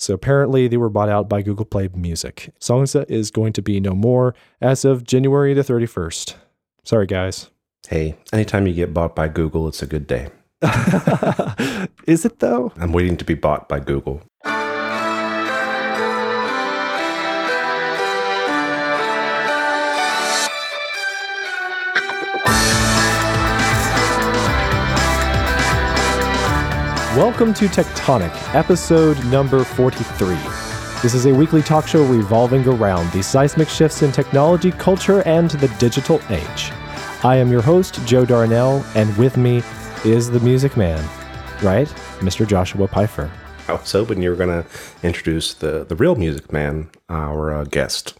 So apparently they were bought out by Google Play Music. Songza is going to be no more as of January the 31st. Sorry, guys. Hey, anytime you get bought by Google, it's a good day. is it though? I'm waiting to be bought by Google. Welcome to Tectonic, episode number 43. This is a weekly talk show revolving around the seismic shifts in technology, culture, and the digital age. I am your host, Joe Darnell, and with me is the music man, right? Mr. Joshua Pfeiffer. I was hoping you were going to introduce the, the real music man, our uh, guest.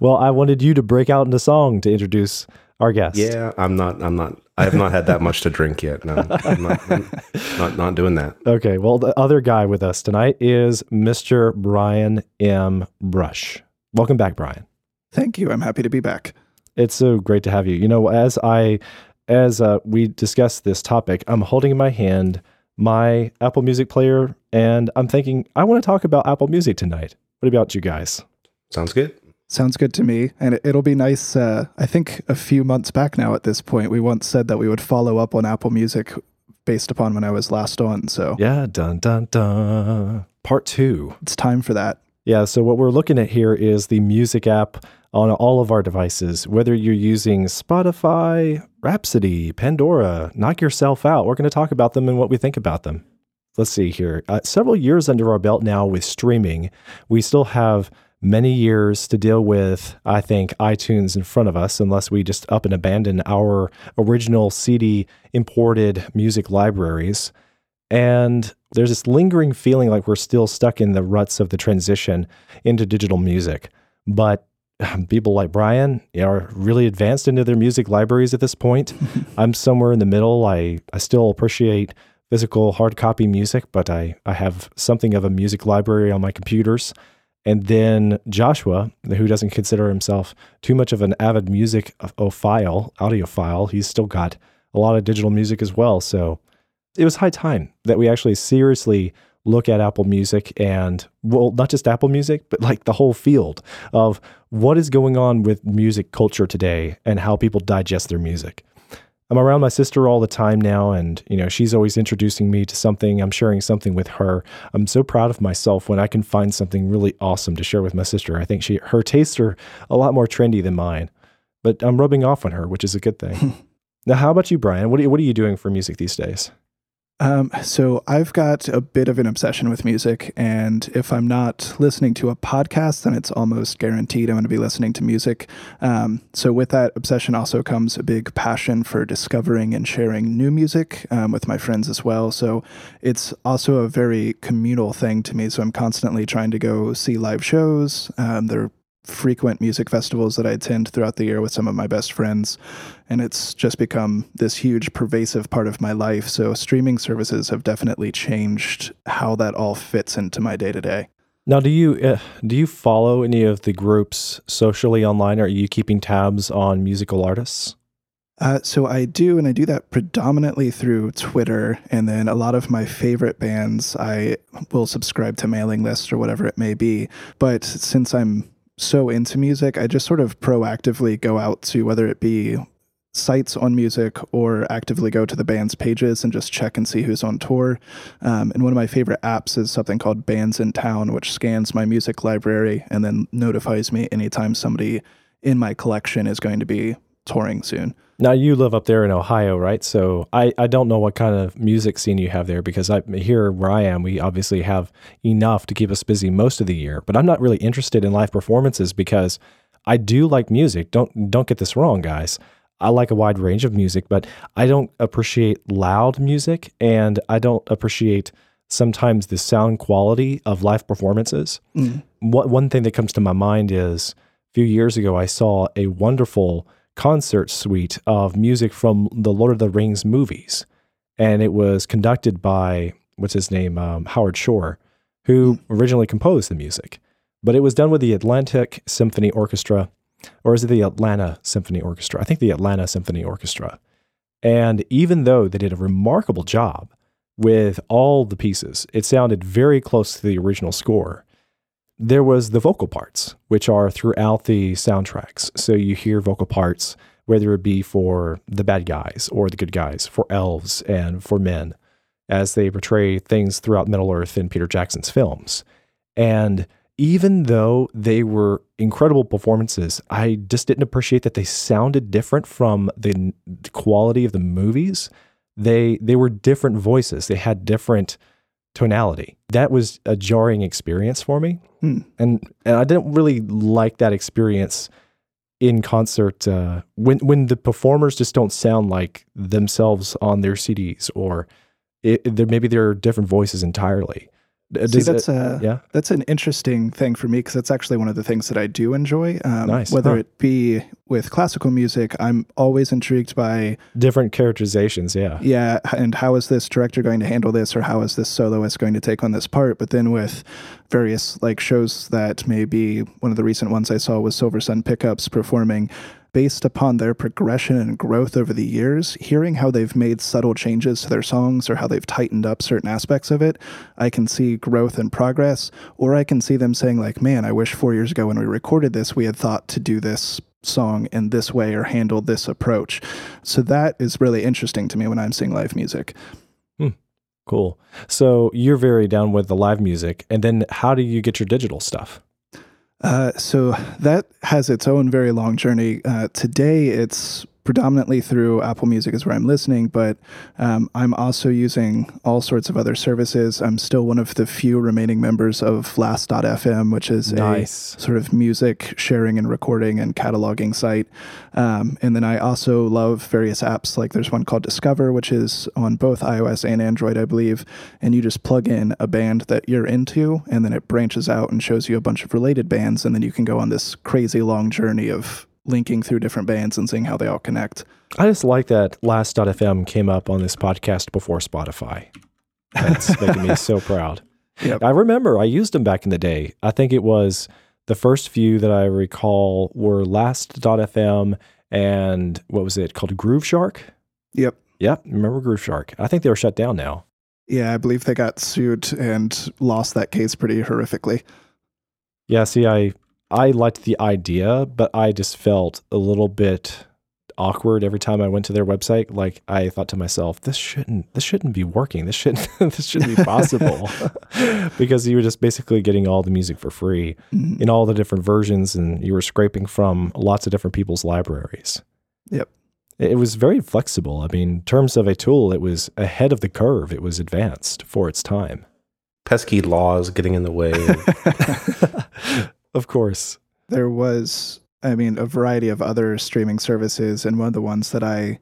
Well, I wanted you to break out into song to introduce our guest. Yeah, I'm not. I'm not. I have not had that much to drink yet. No, I'm not, I'm not, not doing that. Okay. Well, the other guy with us tonight is Mr. Brian M. Brush. Welcome back, Brian. Thank you. I'm happy to be back. It's so great to have you. You know, as I as uh, we discuss this topic, I'm holding in my hand my Apple Music player, and I'm thinking I want to talk about Apple Music tonight. What about you guys? Sounds good. Sounds good to me. And it'll be nice. Uh, I think a few months back now at this point, we once said that we would follow up on Apple Music based upon when I was last on. So, yeah, dun, dun, dun. Part two. It's time for that. Yeah. So, what we're looking at here is the music app on all of our devices, whether you're using Spotify, Rhapsody, Pandora, knock yourself out. We're going to talk about them and what we think about them. Let's see here. Uh, several years under our belt now with streaming, we still have many years to deal with, I think, iTunes in front of us, unless we just up and abandon our original CD imported music libraries. And there's this lingering feeling like we're still stuck in the ruts of the transition into digital music. But people like Brian are really advanced into their music libraries at this point. I'm somewhere in the middle. I, I still appreciate physical hard copy music, but I, I have something of a music library on my computers. And then Joshua, who doesn't consider himself too much of an avid music file, audiophile, he's still got a lot of digital music as well. So it was high time that we actually seriously look at Apple Music and, well, not just Apple Music, but like the whole field of what is going on with music culture today and how people digest their music. I'm around my sister all the time now, and you know she's always introducing me to something. I'm sharing something with her. I'm so proud of myself when I can find something really awesome to share with my sister. I think she her tastes are a lot more trendy than mine, but I'm rubbing off on her, which is a good thing. now, how about you, Brian? What are, what are you doing for music these days? Um, so I've got a bit of an obsession with music, and if I'm not listening to a podcast, then it's almost guaranteed I'm going to be listening to music. Um, so with that obsession also comes a big passion for discovering and sharing new music um, with my friends as well. So it's also a very communal thing to me. So I'm constantly trying to go see live shows. Um, there frequent music festivals that I attend throughout the year with some of my best friends. And it's just become this huge, pervasive part of my life. So, streaming services have definitely changed how that all fits into my day to day. Now, do you uh, do you follow any of the groups socially online? Are you keeping tabs on musical artists? Uh, so I do, and I do that predominantly through Twitter. And then a lot of my favorite bands, I will subscribe to mailing lists or whatever it may be. But since I'm so into music, I just sort of proactively go out to whether it be sites on music or actively go to the band's pages and just check and see who's on tour. Um, and one of my favorite apps is something called Bandsintown, which scans my music library and then notifies me anytime somebody in my collection is going to be touring soon. Now you live up there in Ohio, right? So I, I don't know what kind of music scene you have there because I here where I am, we obviously have enough to keep us busy most of the year. But I'm not really interested in live performances because I do like music. Don't don't get this wrong, guys. I like a wide range of music, but I don't appreciate loud music and I don't appreciate sometimes the sound quality of live performances. Mm. What one thing that comes to my mind is a few years ago I saw a wonderful concert suite of music from the Lord of the Rings movies. And it was conducted by, what's his name, um, Howard Shore, who hmm. originally composed the music. But it was done with the Atlantic Symphony Orchestra, or is it the Atlanta Symphony Orchestra? I think the Atlanta Symphony Orchestra. And even though they did a remarkable job, with all the pieces. It sounded very close to the original score. There was the vocal parts, which are throughout the soundtracks. So you hear vocal parts, whether it be for the bad guys or the good guys, for elves and for men, as they portray things throughout Middle Earth in Peter Jackson's films. And even though they were incredible performances, I just didn't appreciate that they sounded different from the, quality of the movies. They they were different voices. They had different tonality. That was a jarring experience for me, Hmm. and and I didn't really like that experience in concert uh, when when the performers just don't sound like themselves on their CDs, or it, there maybe there are different voices entirely. See, Does it- that's uh, yeah. that's an interesting thing for me because that's actually one of the things that I do enjoy. Um, Nice, Whether huh. it be with classical music, I'm always intrigued by different characterizations. Yeah, yeah, and how is this director going to handle this, or how is this soloist going to take on this part? But then with various like shows that maybe one of the recent ones I saw was Silver Sun Pickups performing. Based upon their progression and growth over the years, hearing how they've made subtle changes to their songs or how they've tightened up certain aspects of it, I can see growth and progress. Or I can see them saying, like, man, I wish four years ago when we recorded this, we had thought to do this song in this way or handle this approach. So that is really interesting to me when I'm seeing live music. Hmm. cool. So you're very down with the live music, and then how do you get your digital stuff? Uh, so that has its own very long journey. Uh, today, it's predominantly through Apple Music is where I'm listening, but um, I'm also using all sorts of other services. I'm still one of the few remaining members of Last.fm, which is Nice. a sort of music sharing and recording and cataloging site. Um, and then I also love various apps. Like there's one called Discover, which is on both iOS and Android, I believe. And you just plug in a band that you're into, and then it branches out and shows you a bunch of related bands. And then you can go on this crazy long journey of linking through different bands and seeing how they all connect. I just like that Last.fm came up on this podcast before Spotify. That's making me so proud. Yep. I remember I used them back in the day. I think it was the first few that I recall were Last.fm and what was it called? Grooveshark? Yep. Yep. Remember Grooveshark? I think they were shut down now. Yeah, I believe they got sued and lost that case pretty horrifically. Yeah, see, I I liked the idea, but I just felt a little bit awkward every time I went to their website. Like I thought to myself, this shouldn't this shouldn't be working. This shouldn't this shouldn't be possible. because you were just basically getting all the music for free Mhm. in all the different versions and you were scraping from lots of different people's libraries. Yep. It was very flexible. I mean, in terms of a tool, it was ahead of the curve. It was advanced for its time. Pesky laws getting in the way. Of course. there was i mean a variety of other streaming services and one of the ones that i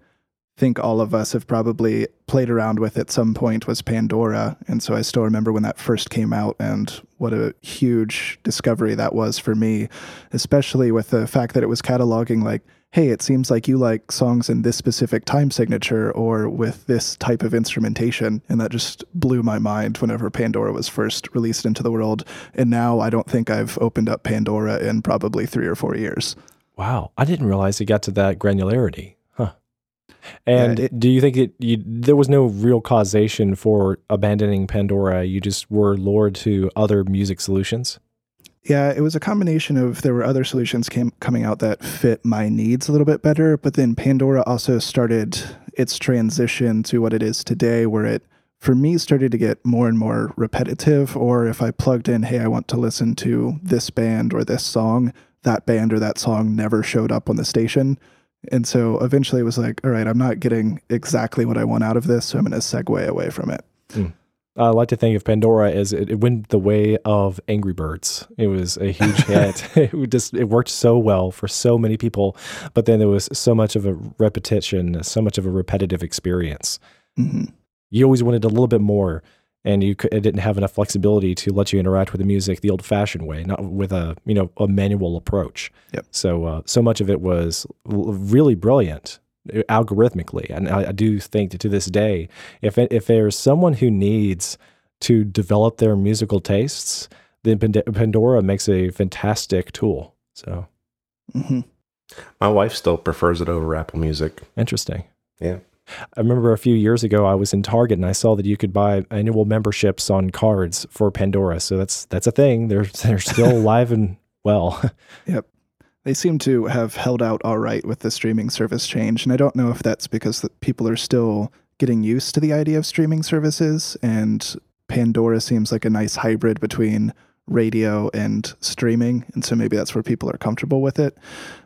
think all of us have probably played around with at some point was pandora and so i still remember when that first came out and what a huge discovery that was for me especially with the fact that it was cataloging like hey it seems like you like songs in this specific time signature or with this type of instrumentation and that just blew my mind whenever pandora was first released into the world and now I don't think I've opened up Pandora in probably three or four years. Wow, I didn't realize it got to that granularity. Huh. And Yeah, it- do you think it you there was no real causation for abandoning Pandora? You just were lured to other music solutions? Yeah, it was a combination of there were other solutions came, coming out that fit my needs a little bit better, but then Pandora also started its transition to what it is today, where it for me started to get more and more repetitive. Or if I plugged in, hey, I want to listen to this band or this song, that band or that song never showed up on the station. And so eventually it was like, all right, I'm not getting exactly what I want out of this, so I'm going to segue away from it. Hmm. I like to think of Pandora as it, it went the way of Angry Birds. It was a huge hit. It just it worked so well for so many people, but then there was so much of a repetition, so much of a repetitive experience. hmm You always wanted a little bit more, and you could, it didn't have enough flexibility to let you interact with the music the old-fashioned way, not with a you know a manual approach. Yep. So uh, so much of it was really brilliant uh, algorithmically, and I, I do think that to this day, if if there's someone who needs to develop their musical tastes, then Pandora makes a fantastic tool. So hmm My wife still prefers it over Apple Music. interesting. Yeah. I remember a few years ago I was in Target and I saw that you could buy annual memberships on cards for Pandora. So that's that's a thing. They're they're still alive and well. Yep. They seem to have held out all right with the streaming service change, and I don't know if that's because people are still getting used to the idea of streaming services and Pandora seems like a nice hybrid between radio and streaming. And so maybe that's where people are comfortable with it.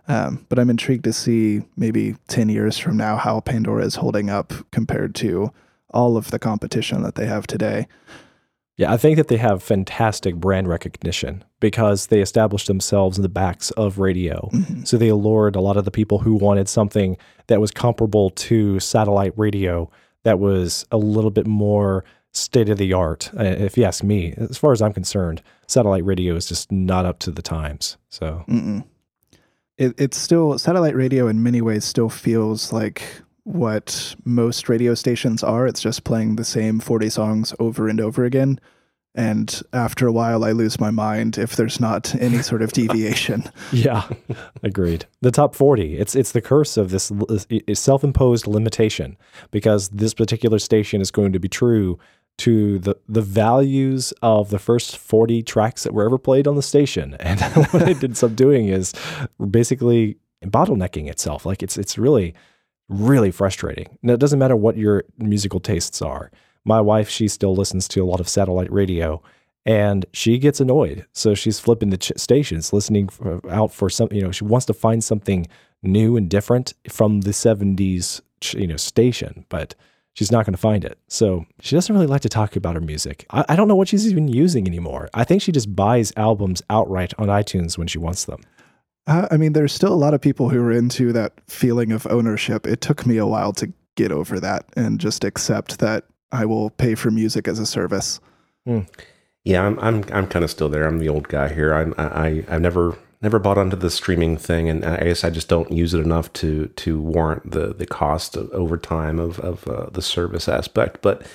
Um, but I'm intrigued to see maybe 10 years from now how Pandora is holding up compared to all of the competition that they have today. Yeah, I think that they have fantastic brand recognition because they established themselves in the backs of radio. Mm-hmm. So they allured a lot of the people who wanted something that was comparable to satellite radio that was a little bit more state of the art. Uh, if you ask me, as far as I'm concerned, satellite radio is just not up to the times. So it, it's still satellite radio in many ways still feels like what most radio stations are. It's just playing the same 40 songs over and over again. And after a while, I lose my mind if there's not any sort of deviation. yeah, agreed. The top 40, it's, it's the curse of this self imposed limitation because this particular station is going to be true to the the values of the first 40 tracks that were ever played on the station and what it ends up doing is basically bottlenecking itself like it's it's really really frustrating now it doesn't matter what your musical tastes are my wife she still listens to a lot of satellite radio and she gets annoyed so she's flipping the ch- stations listening for, out for some you know she wants to find something new and different from the 70s you know station but she's not going to find it. So she doesn't really like to talk about her music. I, I, don't know what she's even using anymore. I think she just buys albums outright on iTunes when she wants them. Uh, I mean, there's still a lot of people who are into that feeling of ownership. It took me a while to get over that and just accept that I will pay for music as a service. Hmm. Yeah, I'm I'm I'm kind of still there. I'm the old guy here. I'm I I've never never bought onto the streaming thing, and I guess I just don't use it enough to to warrant the the cost of, over time of of uh, the service aspect. But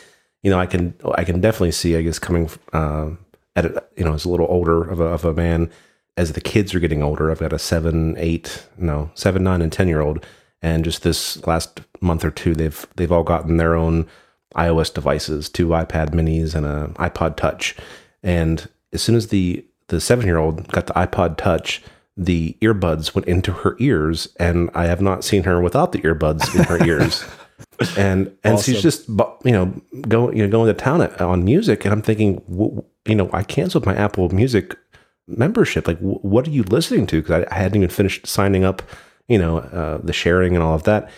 you know, I can I can definitely see, I guess, coming uh, at a, you know as a little older of a, of a man as the kids are getting older. I've got a seven, eight, no, seven, nine, and ten year old, and just this last month or two, they've they've all gotten their own iOS devices, two iPad Minis and a iPod Touch, and as soon as the the seven year old got the iPod Touch. The earbuds went into her ears, and I have not seen her without the earbuds in her ears. and and awesome. she's just you know going you know going to town on music, and I'm thinking, you know, I canceled my Apple Music membership. Like, what are you listening to? Because I, I, hadn't even finished signing up, you know, uh, the sharing and all of that.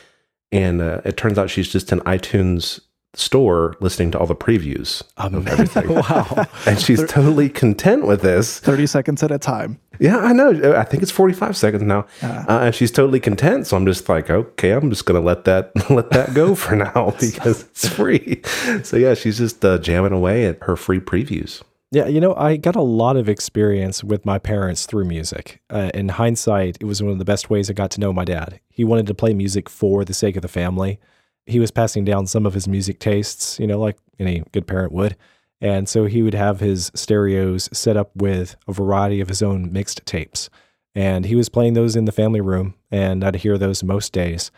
And uh, it turns out she's just an iTunes store listening to all the previews um, of everything. wow. And she's totally content with this. 30 seconds at a time. Yeah, I know. I think it's 45 seconds now. Uh, uh, and she's totally content. So I'm just like, okay, I'm just going to let that let that go for now because it's free. So yeah, she's just uh, jamming away at her free previews. Yeah, you know, I got a lot of experience with my parents through music. Uh, in hindsight, it was one of the best ways I got to know my dad. He wanted to play music for the sake of the family he was passing down some of his music tastes, you know, like any good parent would. And so he would have his stereos set up with a variety of his own mixed tapes. And he was playing those in the family room, and I'd hear those most days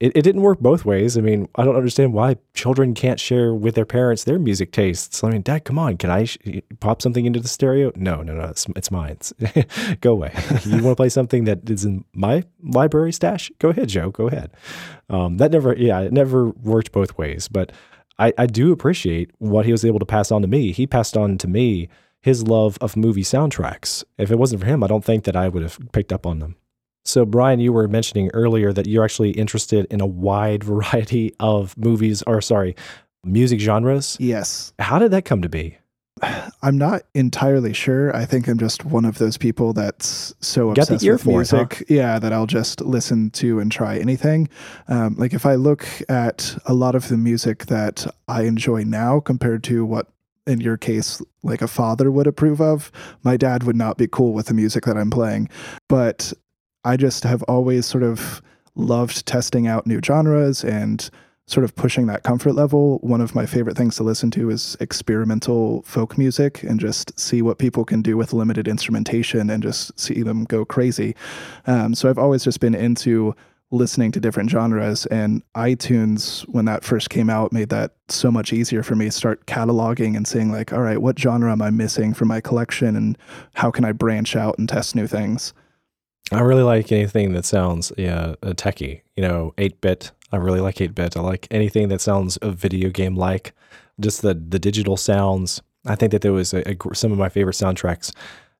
it, it didn't work both ways. I mean, I don't understand why children can't share with their parents their music tastes. I mean, Dad, come on, can I sh- pop something into the stereo? No, no, no, it's, it's mine. It's, go away. you want to play something that is in my library stash? Go ahead, Joe. Go ahead. Um, that never, yeah, it never worked both ways. But I, I do appreciate what he was able to pass on to me. He passed on to me his love of movie soundtracks. If it wasn't for him, I don't think that I would have picked up on them. So, Brian, you were mentioning earlier that you're actually interested in a wide variety of movies, or sorry, music genres. Yes. How did that come to be? I'm not entirely sure. I think I'm just one of those people that's so Got obsessed with music, huh? yeah, that I'll just listen to and try anything. Um, like if I look at a lot of the music that I enjoy now compared to what in your case, like a father would approve of. My dad would not be cool with the music that I'm playing. But I just have always sort of loved testing out new genres and sort of pushing that comfort level. One of my favorite things to listen to is experimental folk music and just see what people can do with limited instrumentation and just see them go crazy. Um, so I've always just been into listening to different genres. And iTunes, when that first came out, made that so much easier for me to start cataloging and saying, like, all right, what genre am I missing from my collection? And how can I branch out and test new things? I really like anything that sounds yeah, techie, you know, 8 bit. I really like 8 bit. I like anything that sounds a video game like, just the, the digital sounds. I think that there was a, a, some of my favorite soundtracks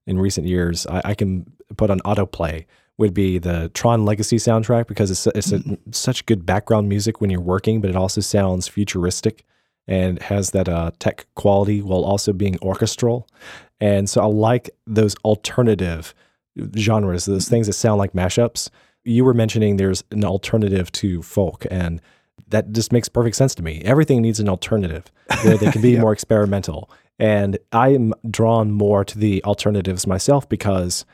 in recent years. I, I can put on autoplay would be the Tron Legacy soundtrack because it's it's a, mm-hmm. such good background music when you're working, but it also sounds futuristic and has that uh, tech quality while also being orchestral. And so I like those alternative genres, those things that sound like mashups. You were mentioning there's an alternative to folk, and that just makes perfect sense to me. Everything needs an alternative where they can be yep. more experimental. And I am drawn more to the alternatives myself because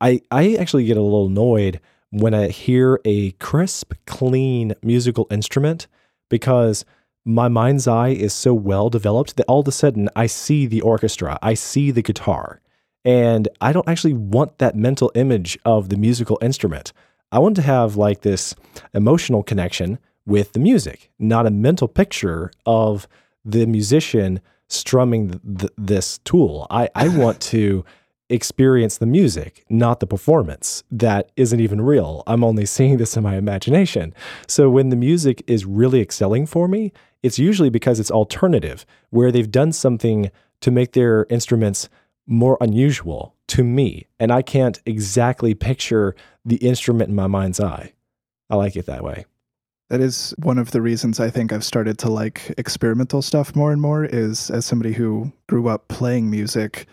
I, I actually get a little annoyed when I hear a crisp, clean musical instrument because my mind's eye is so well developed that all of a sudden I see the orchestra, I see the guitar, and I don't actually want that mental image of the musical instrument. I want to have like this emotional connection with the music, not a mental picture of the musician strumming th- th- this tool. I, I want to experience the music, not the performance that isn't even real. I'm only seeing this in my imagination. So when the music is really excelling for me, it's usually because it's alternative, where they've done something to make their instruments more unusual to me. And I can't exactly picture the instrument in my mind's eye. I like it that way. That is one of the reasons I think I've started to like experimental stuff more and more is as somebody who grew up playing music,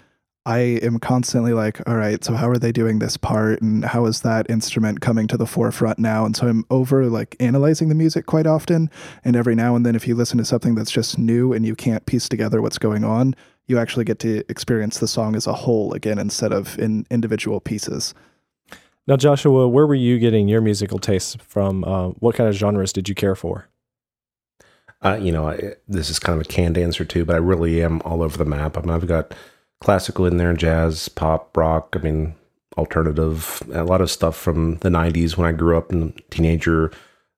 I am constantly like, all right, so how are they doing this part and how is that instrument coming to the forefront now? And so I'm over like analyzing the music quite often. And every now and then, if you listen to something that's just new and you can't piece together what's going on, you actually get to experience the song as a whole again instead of in individual pieces. Now, Joshua, where were you getting your musical tastes from? Uh, what kind of genres did you care for? Uh, you know, I, this is kind of a canned answer too, but I really am all over the map. I mean, I've got classical in there, jazz, pop, rock. I mean, alternative, a lot of stuff from the 90s when I grew up and teenager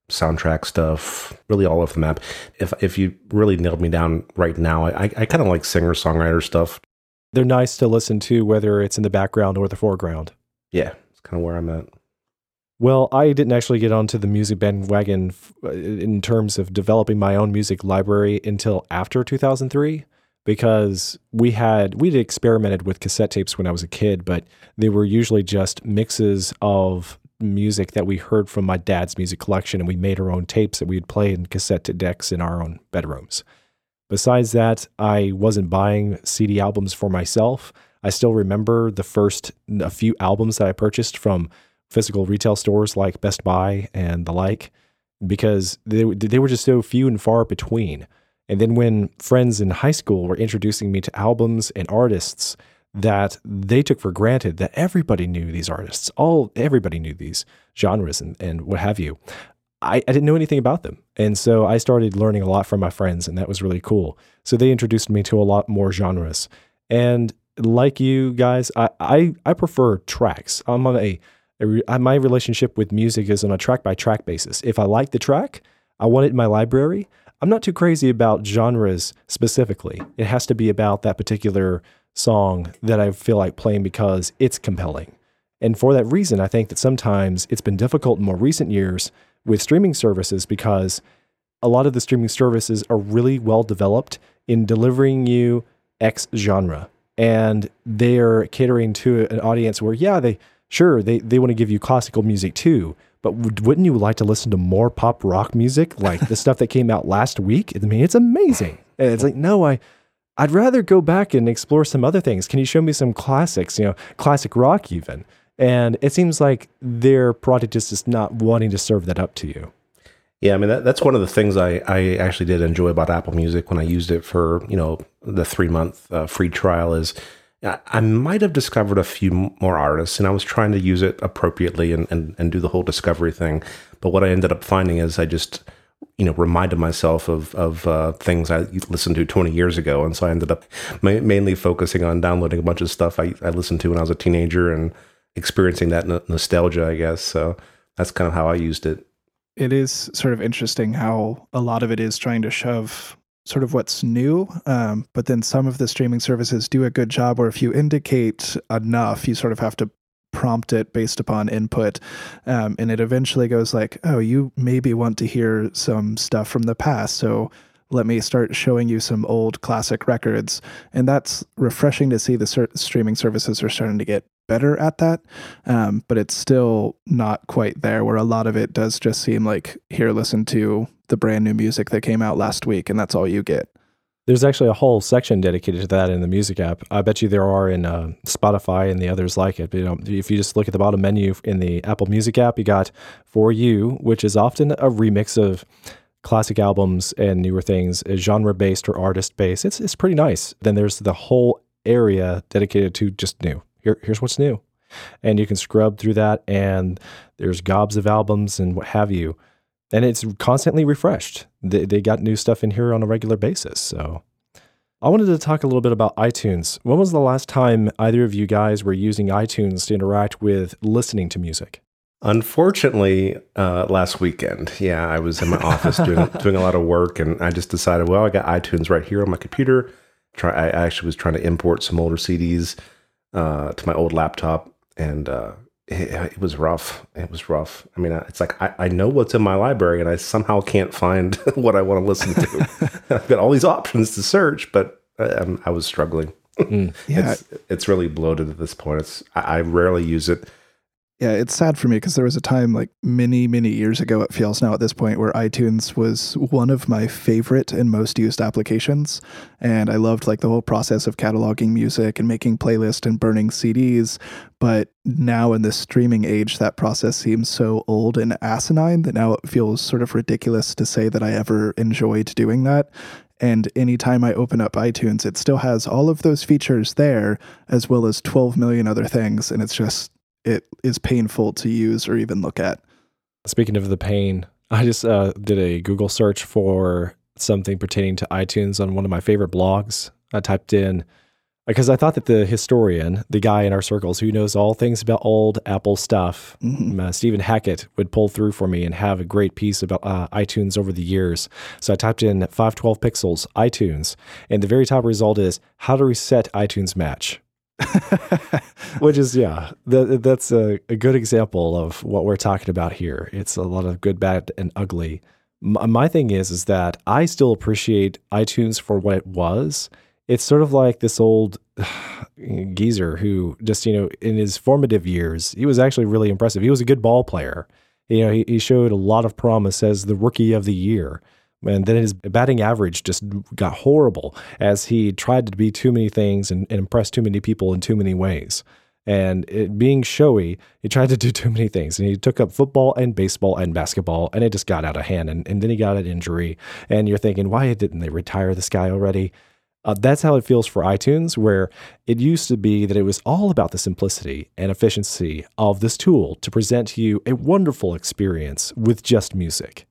soundtrack stuff, really all over the map. If if you really nailed me down right now, I, I kind of like singer songwriter stuff. They're nice to listen to, whether it's in the background or the foreground. Yeah, it's kind of where I'm at. Well, I didn't actually get onto the music bandwagon uh, in terms of developing my own music library until after 2003 because we had we'd experimented with cassette tapes when I was a kid, but they were usually just mixes of music that we heard from my dad's music collection, and we made our own tapes that we'd play in cassette decks in our own bedrooms. Besides that, I wasn't buying CD albums for myself. I still remember the first a few albums that I purchased from physical retail stores like Best Buy and the like, because they they were just so few and far between. And then when friends in high school were introducing me to albums and artists that they took for granted that everybody knew these artists, all everybody knew these genres and, and what have you. I, I didn't know anything about them. And so I started learning a lot from my friends, and that was really cool. So they introduced me to a lot more genres. And like you guys, I, I, I prefer tracks. I'm on a, a, my relationship with music is on a track by track basis. If I like the track, I want it in my library. I'm not too crazy about genres specifically. It has to be about that particular song that I feel like playing because it's compelling. And for that reason, I think that sometimes it's been difficult in more recent years with streaming services because a lot of the streaming services are really well developed in delivering you X genre. And they're catering to an audience where, yeah, they sure they, they want to give you classical music too, but wouldn't you like to listen to more pop rock music like the stuff that came out last week? I mean, it's amazing. And it's like, no, I, I'd rather go back and explore some other things. Can you show me some classics? You know, classic rock even. And it seems like their product is just not wanting to serve that up to you. Yeah, I mean that, that's one of the things I, I actually did enjoy about Apple Music when I used it for you know the three month uh, free trial is I might have discovered a few more artists and I was trying to use it appropriately and, and, and do the whole discovery thing. But what I ended up finding is I just, you know, reminded myself of, of uh, things I listened to 20 years ago. And so I ended up ma- mainly focusing on downloading a bunch of stuff I, I listened to when I was a teenager and experiencing that nostalgia, I guess. So that's kind of how I used it. It is sort of interesting how a lot of it is trying to shove sort of what's new. Um, but then some of the streaming services do a good job where if you indicate enough, you sort of have to prompt it based upon input. Um, and it eventually goes like, oh, you maybe want to hear some stuff from the past. So let me start showing you some old classic records. And that's refreshing to see the ser- streaming services are starting to get better at that. Um, but it's still not quite there, where a lot of it does just seem like, here, listen to the brand new music that came out last week, and that's all you get. There's actually a whole section dedicated to that in the music app. I bet you there are in uh, Spotify and the others like it. But, you know, if you just look at the bottom menu in the Apple Music app, you got For You, which is often a remix of classic albums and newer things, genre based or artist based. It's it's pretty nice. Then there's the whole area dedicated to just new. Here, here's what's new, and you can scrub through that, and there's gobs of albums and what have you and it's constantly refreshed. They, they got new stuff in here on a regular basis. So I wanted to talk a little bit about iTunes. When was the last time either of you guys were using iTunes to interact with listening to music? Unfortunately, uh, last weekend, yeah, I was in my office doing doing a lot of work, and I just decided, well, I got iTunes right here on my computer. Try, I actually was trying to import some older CDs uh, to my old laptop, and uh, it, it, was rough. It was rough. I mean, it's like I, I know what's in my library and I somehow can't find what I want to listen to. I've got all these options to search, but I, uh, I was struggling. Mm. Yeah, it's, it's, really bloated at this point. It's I, I rarely use it yeah, it's sad for me because there was a time like many, many years ago, it feels now at this point, where iTunes was one of my favorite and most used applications. And I loved like the whole process of cataloging music and making playlists and burning CDs. But now in this streaming age, that process seems so old and asinine that now it feels sort of ridiculous to say that I ever enjoyed doing that. And anytime I open up iTunes, it still has all of those features there, as well as 12 million other things. And it's just, it is painful to use or even look at. Speaking of the pain, I just uh, did a Google search for something pertaining to iTunes on one of my favorite blogs. I typed in because I thought that the historian, the guy in our circles who knows all things about old Apple stuff, mm-hmm. uh, Stephen Hackett, would pull through for me and have a great piece about uh, iTunes over the years. So I typed in 512 pixels iTunes, and the very top result is how to reset iTunes Match. Which is, yeah, that, that's a, a, good example of what we're talking about here. It's a lot of good, bad, and ugly. My, my thing is, is that I still appreciate iTunes for what it was. It's sort of like this old geezer who just, you know, in his formative years, he was actually really impressive. He was a good ball player. You know, he, he showed a lot of promise as the rookie of the year. And then his batting average just got horrible as he tried to be too many things and, and impress too many people in too many ways. And it, being showy, he tried to do too many things. And he took up football and baseball and basketball, and it just got out of hand. And, and then he got an injury. And you're thinking, why didn't they retire this guy already? Uh, that's how it feels for iTunes, where it used to be that it was all about the simplicity and efficiency of this tool to present to you a wonderful experience with just music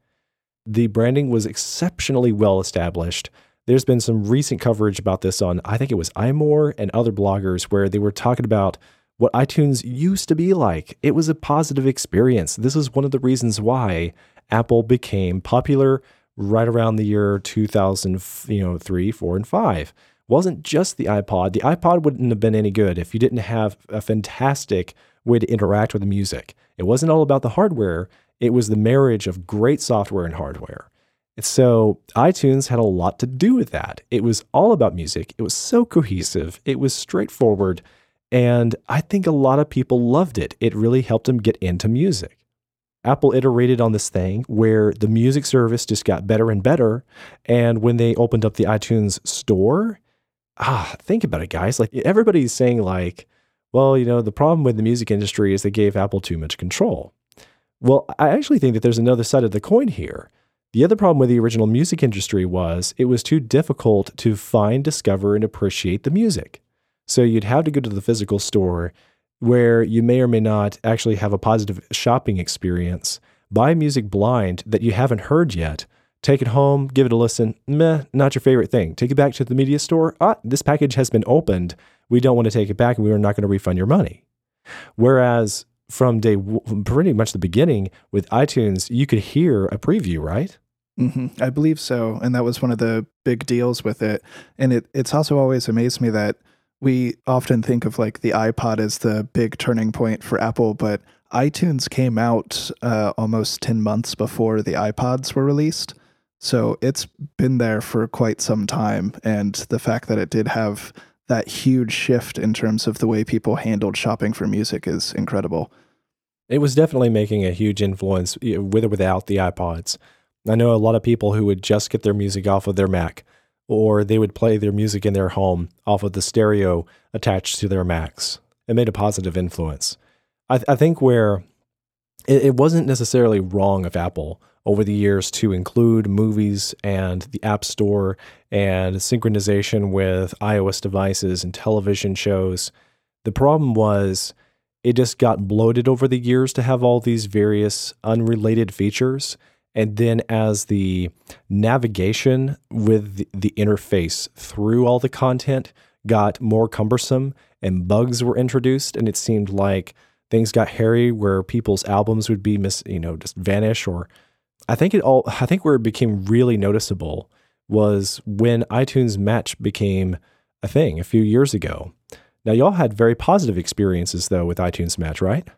the branding was exceptionally well established. There's been some recent coverage about this on, I think it was iMore and other bloggers, where they were talking about what iTunes used to be like. It was a positive experience. This is one of the reasons why Apple became popular right around the year 2000, you know, three, four, and five. It wasn't just the iPod. The iPod wouldn't have been any good if you didn't have a fantastic way to interact with the music. It wasn't all about the hardware. It was the marriage of great software and hardware. So iTunes had a lot to do with that. It was all about music. It was so cohesive. It was straightforward. And I think a lot of people loved it. It really helped them get into music. Apple iterated on this thing where the music service just got better and better. And when they opened up the iTunes store, ah, think about it, guys. Like everybody's saying, like, well, you know, the problem with the music industry is they gave Apple too much control. Well, I actually think that there's another side of the coin here. The other problem with the original music industry was it was too difficult to find, discover, and appreciate the music. So you'd have to go to the physical store where you may or may not actually have a positive shopping experience, buy music blind that you haven't heard yet, take it home, give it a listen, meh, not your favorite thing. Take it back to the media store, ah, this package has been opened. We don't want to take it back and we are not going to refund your money. Whereas from day pretty much the beginning with iTunes, you could hear a preview, right? Mm-hmm. I believe so, and that was one of the big deals with it. And it it's also always amazed me that we often think of like the iPod as the big turning point for Apple, but iTunes came out uh, almost ten months before the iPods were released, so it's been there for quite some time. And the fact that it did have that huge shift in terms of the way people handled shopping for music is incredible. It was definitely making a huge influence with or without the iPods. I know a lot of people who would just get their music off of their Mac, or they would play their music in their home off of the stereo attached to their Macs. It made a positive influence. I, th- I think where it, it wasn't necessarily wrong of Apple over the years to include movies and the App Store and synchronization with iOS devices and television shows. The problem was it just got bloated over the years to have all these various unrelated features. And then as the navigation with the, interface through all the content got more cumbersome and bugs were introduced, and it seemed like things got hairy where people's albums would be you know, just vanish or I think it all I think where it became really noticeable was when iTunes Match became a thing a few years ago. Now y'all had very positive experiences though with iTunes Match, right?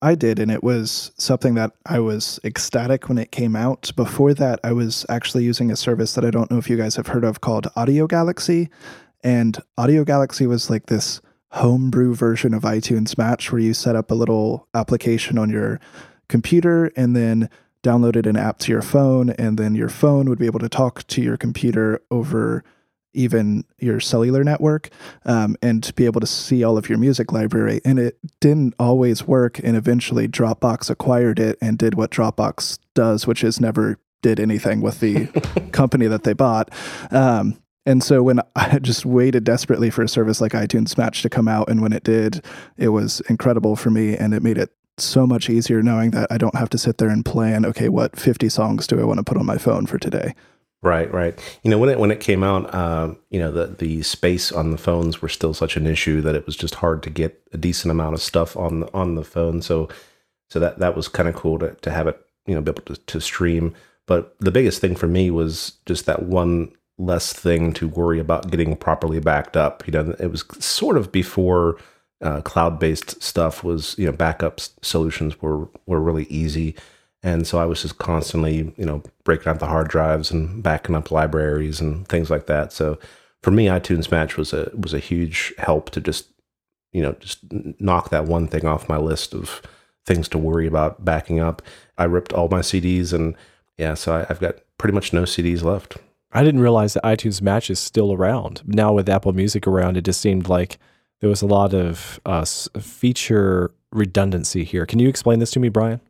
I did, and it was something that I was ecstatic when it came out. Before that, I was actually using a service that I don't know if you guys have heard of called Audiogalaxy. And Audiogalaxy was like this homebrew version of iTunes Match where you set up a little application on your computer and then downloaded an app to your phone, and then your phone would be able to talk to your computer over even your cellular network um, and be able to see all of your music library. And it didn't always work. And eventually, Dropbox acquired it and did what Dropbox does, which is never did anything with the company that they bought. Um, and so when I just waited desperately for a service like iTunes Match to come out, and when it did, it was incredible for me, and it made it so much easier knowing that I don't have to sit there and plan, okay, what 50 songs do I want to put on my phone for today? Right, right. You know, when it when it came out, uh, you know, the the space on the phones were still such an issue that it was just hard to get a decent amount of stuff on the, on the phone. So, so that that was kind of cool to to have it, you know, be able to, to stream. But the biggest thing for me was just that one less thing to worry about getting properly backed up. You know, it was sort of before uh, cloud-based stuff was you know backup solutions were were really easy. And so i was just constantly you know breaking out the hard drives and backing up libraries and things like that. So for me itunes match was a was a huge help to just you know just knock that one thing off my list of things to worry about backing up. I ripped all my cds and yeah so I, i've got pretty much no cds left. I didn't realize that itunes match is still around. Now with apple music around it just seemed like there was a lot of uh, feature redundancy here. Can you explain this to me, Brian?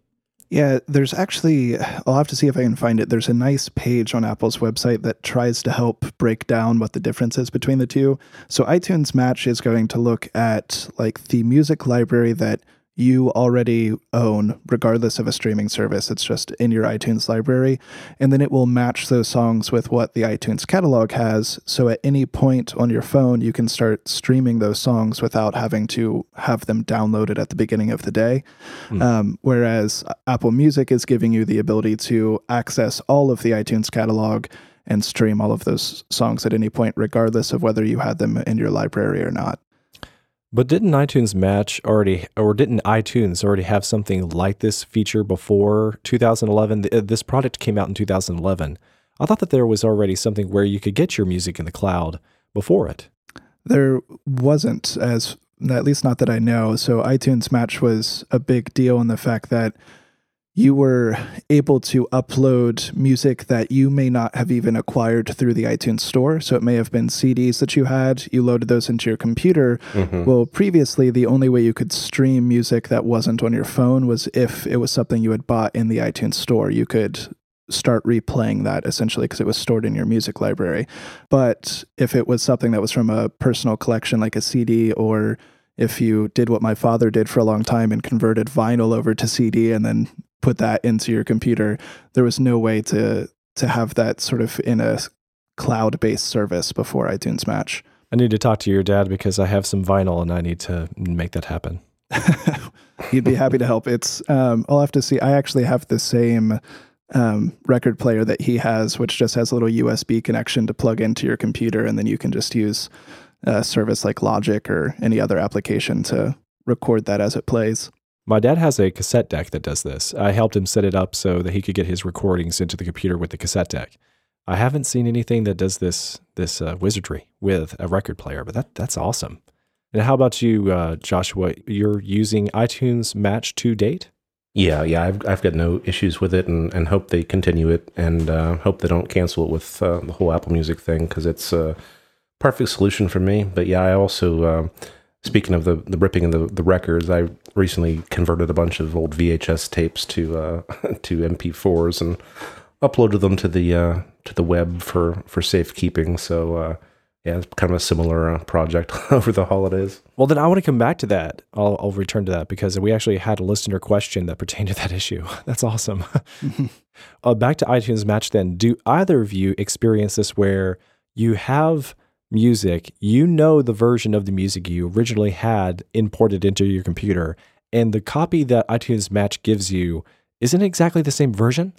Yeah, there's actually, I'll have to see if I can find it. There's a nice page on Apple's website that tries to help break down what the difference is between the two. So, iTunes Match is going to look at like the music library that you already own, regardless of a streaming service. It's just in your iTunes library. And then it will match those songs with what the iTunes catalog has. So at any point on your phone, you can start streaming those songs without having to have them downloaded at the beginning of the day. Mm. Um, whereas Apple Music is giving you the ability to access all of the iTunes catalog and stream all of those songs at any point, regardless of whether you had them in your library or not. But didn't iTunes Match already, or didn't iTunes already have something like this feature before 2011? Uh, this product came out in 2011. I thought that there was already something where you could get your music in the cloud before it. There wasn't, as at least not that I know. So iTunes Match was a big deal in the fact that you were able to upload music that you may not have even acquired through the iTunes store. So it may have been CDs that you had, you loaded those into your computer. Mm-hmm. Well, previously, the only way you could stream music that wasn't on your phone was if it was something you had bought in the iTunes store. You could start replaying that essentially because it was stored in your music library. But if it was something that was from a personal collection like a CD or if you did what my father did for a long time and converted vinyl over to CD and then put that into your computer. There was no way to to have that sort of in a cloud based service before iTunes Match. I need to talk to your dad because I have some vinyl and I need to make that happen. he'd be happy to help. It's um, I'll have to see. I actually have the same um, record player that he has, which just has a little USB connection to plug into your computer, and then you can just use a service like Logic or any other application to record that as it plays. My dad has a cassette deck that does this. I helped him set it up so that he could get his recordings into the computer with the cassette deck. I haven't seen anything that does this this uh, wizardry with a record player, but that that's awesome. And how about you, uh, Joshua? You're using iTunes Match to date? Yeah, yeah, I've I've got no issues with it, and, and hope they continue it, and uh, hope they don't cancel it with uh, the whole Apple Music thing because it's a perfect solution for me. But yeah, I also uh, speaking of the the ripping of the, the records, I recently converted a bunch of old VHS tapes to uh, to MP4s and uploaded them to the uh, to the web for for safekeeping. So uh, yeah, it's kind of a similar uh, project over the holidays. Well, then I want to come back to that. I'll, I'll return to that because we actually had a listener question that pertained to that issue. That's awesome. uh, back to iTunes Match then. Do either of you experience this where you have music, you know the version of the music you originally had imported into your computer, and the copy that iTunes Match gives you isn't exactly the same version?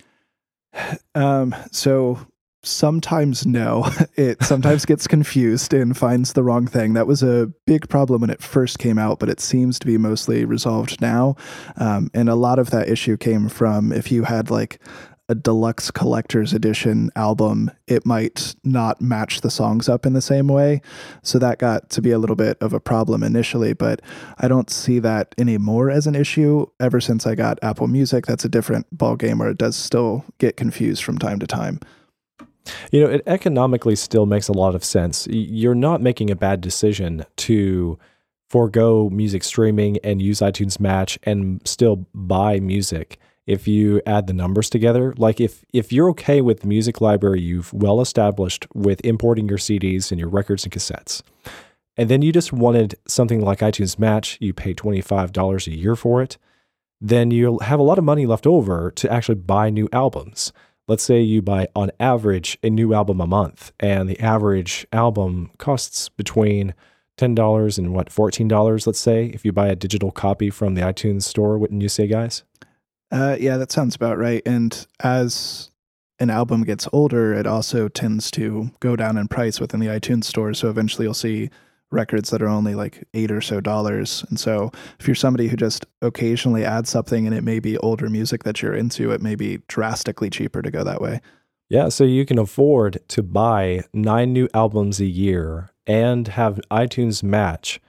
Um, so sometimes no. It sometimes gets confused and finds the wrong thing. That was a big problem when it first came out, but it seems to be mostly resolved now. Um, and a lot of that issue came from if you had like a deluxe collector's edition album, it might not match the songs up in the same way. So that got to be a little bit of a problem initially, but I don't see that anymore as an issue. Ever since I got Apple Music, that's a different ballgame where it does still get confused from time to time. You know, it economically still makes a lot of sense. You're not making a bad decision to forego music streaming and use iTunes Match and still buy music if you add the numbers together. Like if if you're okay with the music library you've well established with importing your CDs and your records and cassettes. And then you just wanted something like iTunes Match, you pay $25 a year for it, then you'll have a lot of money left over to actually buy new albums let's say you buy on average a new album a month and the average album costs between $10 and what $14 let's say if you buy a digital copy from the itunes store wouldn't you say guys uh, yeah that sounds about right and as an album gets older it also tends to go down in price within the itunes store so eventually you'll see records that are only like eight or so dollars. And so if you're somebody who just occasionally adds something and it may be older music that you're into, it may be drastically cheaper to go that way. Yeah, so you can afford to buy nine new albums a year and have iTunes match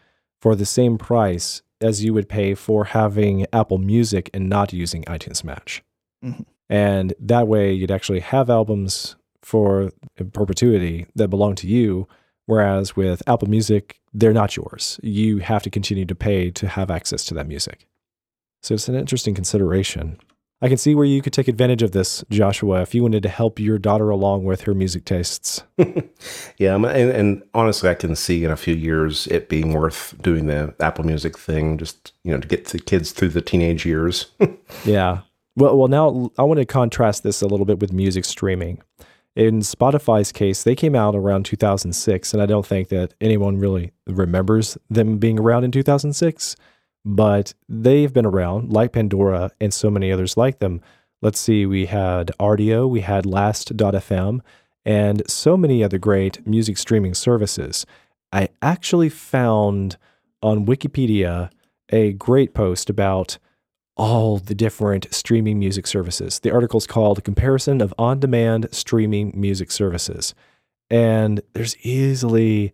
for the same price as you would pay for having Apple Music and not using iTunes Match. Mm-hmm. And that way you'd actually have albums for perpetuity that belong to you Whereas with Apple Music, they're not yours. You have to continue to pay to have access to that music. So it's an interesting consideration. I can see where you could take advantage of this, Joshua, if you wanted to help your daughter along with her music tastes. yeah, and, and, honestly, I can see in a few years it being worth doing the Apple Music thing, just you know, to get the kids through the teenage years. yeah. Well, well, now I want to contrast this a little bit with music streaming. In Spotify's case, they came out around 2006, and I don't think that anyone really remembers them being around in 2006, but they've been around, like Pandora and so many others like them. Let's see, we had Rdio, we had Last.fm, and so many other great music streaming services. I actually found on Wikipedia a great post about all the different streaming music services. The article is called Comparison of On Demand Streaming Music Services. And there's easily,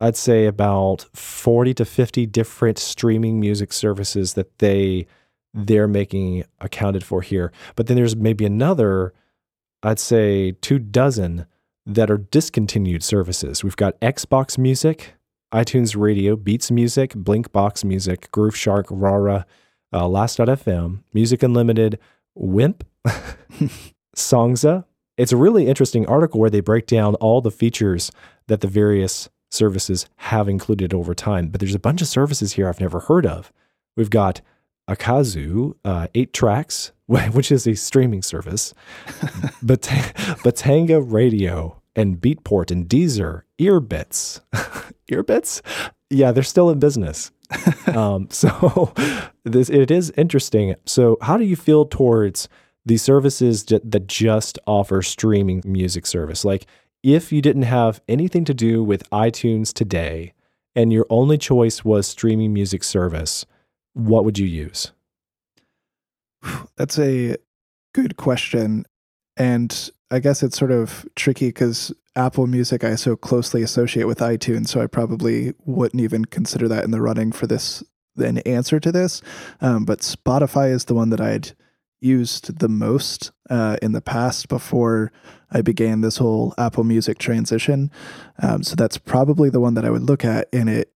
I'd say, about 40 to 50 different streaming music services that they they're making accounted for here. But then there's maybe another, I'd say, two dozen that are discontinued services. We've got Xbox Music, iTunes Radio, Beats Music, Blinkbox Music, Grooveshark, Rara, uh, Last.fm, Music Unlimited, Wimp, Songza. It's a really interesting article where they break down all the features that the various services have included over time. But there's a bunch of services here I've never heard of. We've got Akazoo, uh, 8 Tracks, which is a streaming service, Bat- Batanga Radio, and Beatport and Deezer, Earbits. Earbits? Yeah, they're still in business. um, so this it is interesting. So how do you feel towards the services that just offer streaming music service? Like if you didn't have anything to do with iTunes today and your only choice was streaming music service, what would you use? That's a good question. And I guess it's sort of tricky because Apple Music I so closely associate with iTunes, so I probably wouldn't even consider that in the running for this an answer to this. Um, but Spotify is the one that I'd used the most uh, in the past before I began this whole Apple Music transition. Um, so that's probably the one that I would look at. And it,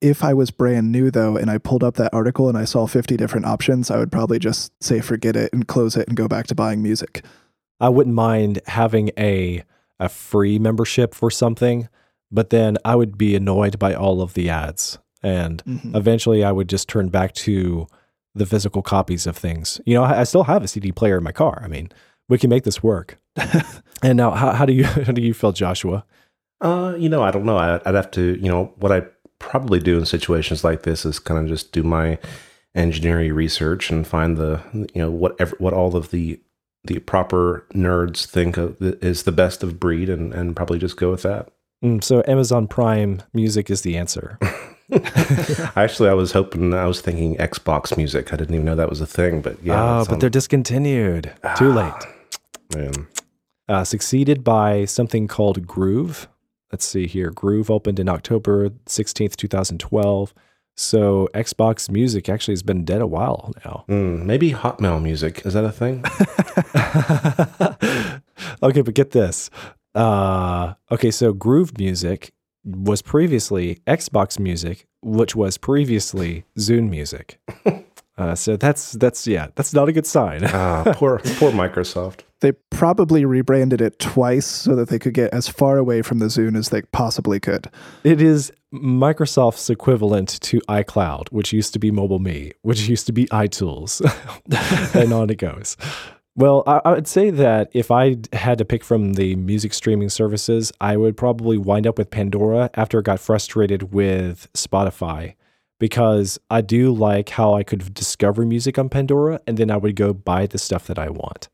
if I was brand new though, and I pulled up that article and I saw 50 different options, I would probably just say forget it and close it and go back to buying music. I wouldn't mind having a a free membership for something, but then I would be annoyed by all of the ads. And mm-hmm. eventually I would just turn back to the physical copies of things. You know, I, I, still have a CD player in my car. I mean, we can make this work. and now how, how do you how do you feel, Joshua? Uh, you know, I don't know. I, I'd have to, you know, what I probably do in situations like this is kind of just do my engineering research and find the, you know, whatever, what all of the the proper nerds think of is the best of breed and, and probably just go with that. Mm, so Amazon Prime music is the answer. Actually, I was hoping, I was thinking Xbox music. I didn't even know that was a thing, but yeah. Oh, but they're discontinued. Too late. Man. Uh, succeeded by something called Groove. Let's see here. Groove opened in October 16th, 2012. So Xbox Music actually has been dead a while now. Mm, maybe Hotmail Music is that a thing? okay, but get this. Uh, okay, so Groove Music was previously Xbox Music, which was previously Zune Music. Uh, so that's that's yeah, that's not a good sign. ah, poor poor Microsoft. They probably rebranded it twice so that they could get as far away from the Zune as they possibly could. It is Microsoft's equivalent to iCloud, which used to be Mobile Me, which used to be iTools, and on it goes. Well, I, I, would say that if I had to pick from the music streaming services, I would probably wind up with Pandora after I got frustrated with Spotify because I do like how I could discover music on Pandora and then I would go buy the stuff that I want.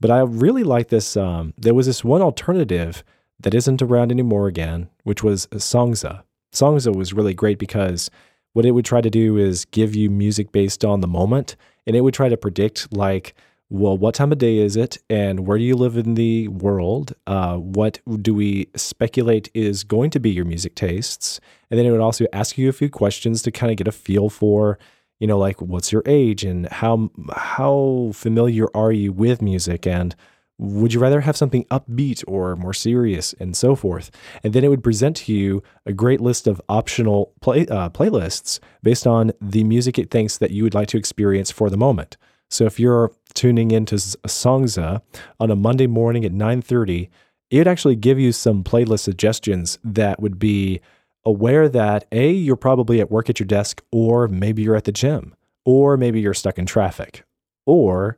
But I really like this. Um, there was this one alternative that isn't around anymore again, which was Songza. Songza was really great because what it would try to do is give you music based on the moment, and it would try to predict like well, what time of day is it? And where do you live in the world? Uh, what do we speculate is going to be your music tastes? And then it would also ask you a few questions to kind of get a feel for, you know, like what's your age and how how familiar are you with music and would you rather have something upbeat or more serious and so forth and then it would present to you a great list of optional play, uh, playlists based on the music it thinks that you would like to experience for the moment so if you're tuning into Songza on a Monday morning at 9:30, it'd actually give you some playlist suggestions that would be aware that A, you're probably at work at your desk, or maybe you're at the gym, or maybe you're stuck in traffic, or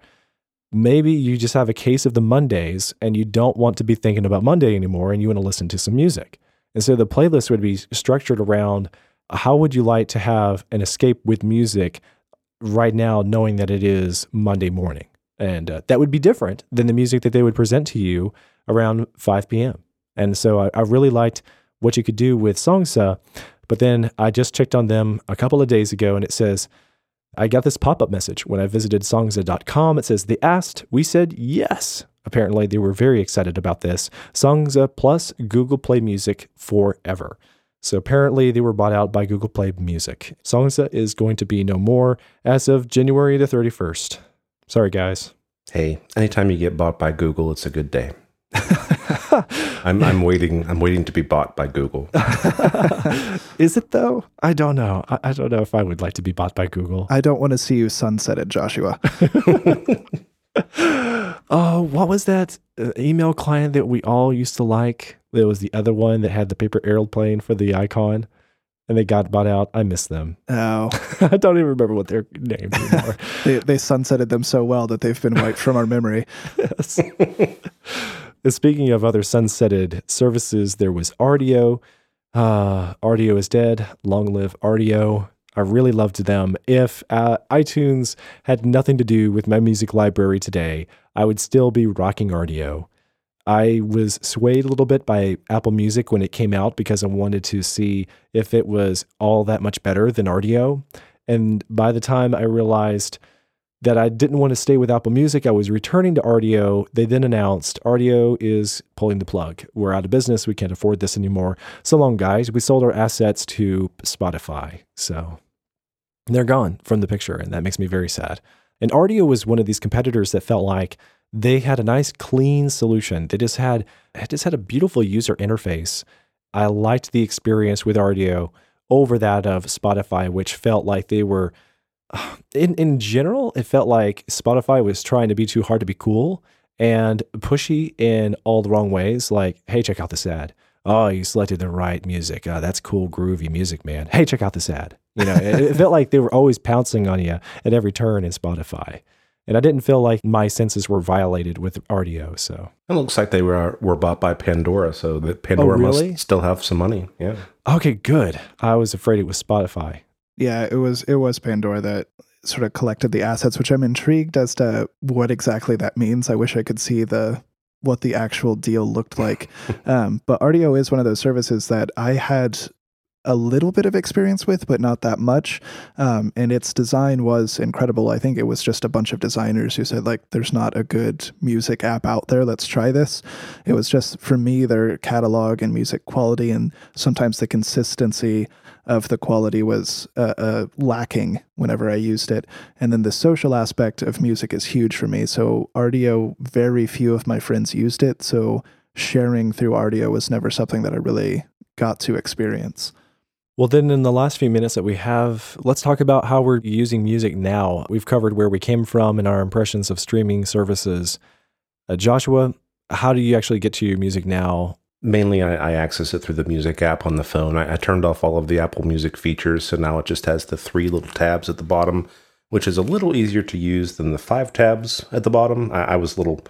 maybe you just have a case of the Mondays and you don't want to be thinking about Monday anymore and you want to listen to some music. And so the playlist would be structured around how would you like to have an escape with music right now knowing that it is Monday morning. And uh, that would be different than the music that they would present to you around 5 p.m. And so I, I really liked what you could do with Songza. But then I just checked on them a couple of days ago and it says, I got this pop up message when I visited songza.com. It says, They asked, we said yes. Apparently, they were very excited about this. Songza plus Google Play Music forever. So apparently they were bought out by Google Play Music. Songza is going to be no more as of January the 31st. Sorry, guys. Hey, anytime you get bought by Google, it's a good day. I'm, I'm waiting. I'm waiting to be bought by Google. Is it though? I don't know. I, I, don't know if I would like to be bought by Google. I don't want to see you sunsetted, Joshua. oh, what was that uh, email client that we all used to like? There was the other one that had the paper airplane for the icon, and they got bought out. I miss them. Oh, I don't even remember what their names anymore. they they sunsetted them so well that they've been wiped from our memory. yes. Speaking of other sunsetted services, there was Rdio. Uh, is dead. Long live Rdio. I really loved them. If uh, iTunes had nothing to do with my music library today, I would still be rocking Rdio. I was swayed a little bit by Apple Music when it came out because I wanted to see if it was all that much better than Rdio. And by the time I realized that I didn't want to stay with Apple Music, I was returning to Rdio. They then announced Rdio is pulling the plug. We're out of business. We can't afford this anymore. So long, guys. We sold our assets to Spotify. So they're gone from the picture. And that makes me very sad. And Rdio was one of these competitors that felt like they had a nice clean solution. They just had it just had a beautiful user interface. I liked the experience with Rdio over that of Spotify, which felt like they were in in general, it felt like Spotify was trying to be too hard to be cool and pushy in all the wrong ways. Like, hey, check out this ad. Oh, you selected the right music. Oh, that's cool, groovy music, man. Hey, check out this ad. You know, it, it felt like they were always pouncing on you at every turn in Spotify and I didn't feel like my senses were violated with Rdio. So it looks like they were were bought by Pandora, so that Pandora oh, really? must still have some money. Yeah. Okay, good. I was afraid it was Spotify. Yeah, it was. It was Pandora that sort of collected the assets, which I'm intrigued as to what exactly that means. I wish I could see the what the actual deal looked like. um, but Rdio is one of those services that I had a little bit of experience with, but not that much. Um, and its design was incredible. I think it was just a bunch of designers who said, like, there's not a good music app out there. Let's try this. It was just, for me, their catalog and music quality and sometimes the consistency of the quality was uh, uh, lacking whenever I used it. And then the social aspect of music is huge for me. So, Rdio, very few of my friends used it. So, sharing through Rdio was never something that I really got to experience. Well, then, in the last few minutes that we have, let's talk about how we're using music now. We've covered where we came from and our impressions of streaming services. Uh, Joshua, how do you actually get to your music now? Mainly, I, I access it through the music app on the phone. I, I, turned off all of the Apple Music features, so now it just has the three little tabs at the bottom, which is a little easier to use than the five tabs at the bottom. I, I was little,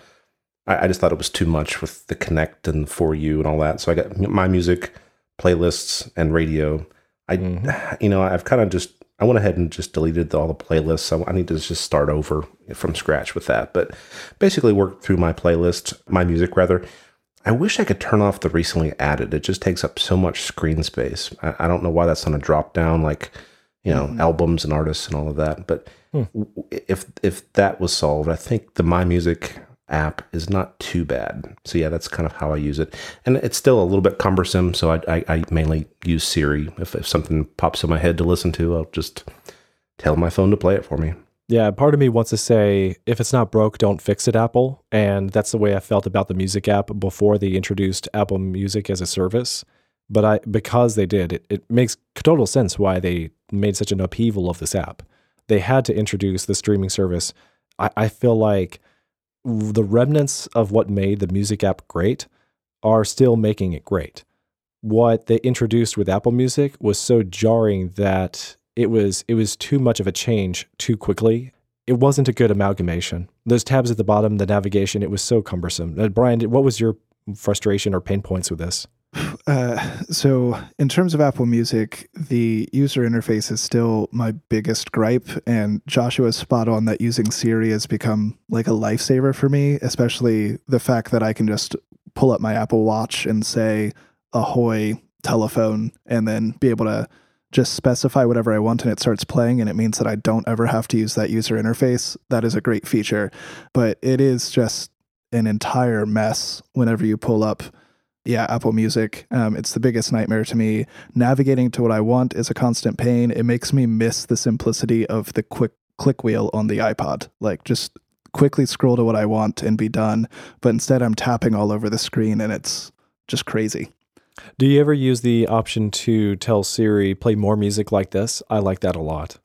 I, just thought it was too much with the Connect and For You and all that. So I got my music, playlists, and radio I, mm-hmm. you know, I've kind of just, I went ahead and just deleted all the playlists. So I need to just start over from scratch with that. But basically, work through my playlist, my music rather. I wish I could turn off the recently added. It just takes up so much screen space. I, I don't know why that's on a drop down, like you know, mm-hmm. albums and artists and all of that. But hmm. if if that was solved, I think the My Music app is not too bad. So yeah, that's kind of how I use it, and it's still a little bit cumbersome. So I, I, I mainly use Siri. If, if something pops in my head to listen to, I'll just tell my phone to play it for me. Yeah, part of me wants to say if it's not broke, don't fix it, Apple. And that's the way I felt about the music app before they introduced Apple Music as a service. But I because they did, it, it makes total sense why they made such an upheaval of this app. They had to introduce the streaming service. I, I feel like the remnants of what made the music app great are still making it great. What they introduced with Apple Music was so jarring that it was it was too much of a change too quickly. It wasn't a good amalgamation. Those tabs at the bottom, the navigation, it was so cumbersome. Uh, Brian, what was your frustration or pain points with this? Uh, so, in terms of Apple Music, the user interface is still my biggest gripe. And Joshua's spot on that using Siri has become like a lifesaver for me, especially the fact that I can just pull up my Apple Watch and say, Ahoy, telephone, and then be able to just specify whatever I want and it starts playing. And it means that I don't ever have to use that user interface. That is a great feature. But it is just an entire mess whenever you pull up yeah, Apple Music. Um, it's the biggest nightmare to me. Navigating to what I want is a constant pain. It makes me miss the simplicity of the quick click wheel on the iPod. Like just quickly scroll to what I want and be done. But instead, I'm tapping all over the screen and it's just crazy. Do you ever use the option to tell Siri play more music like this? I like that a lot.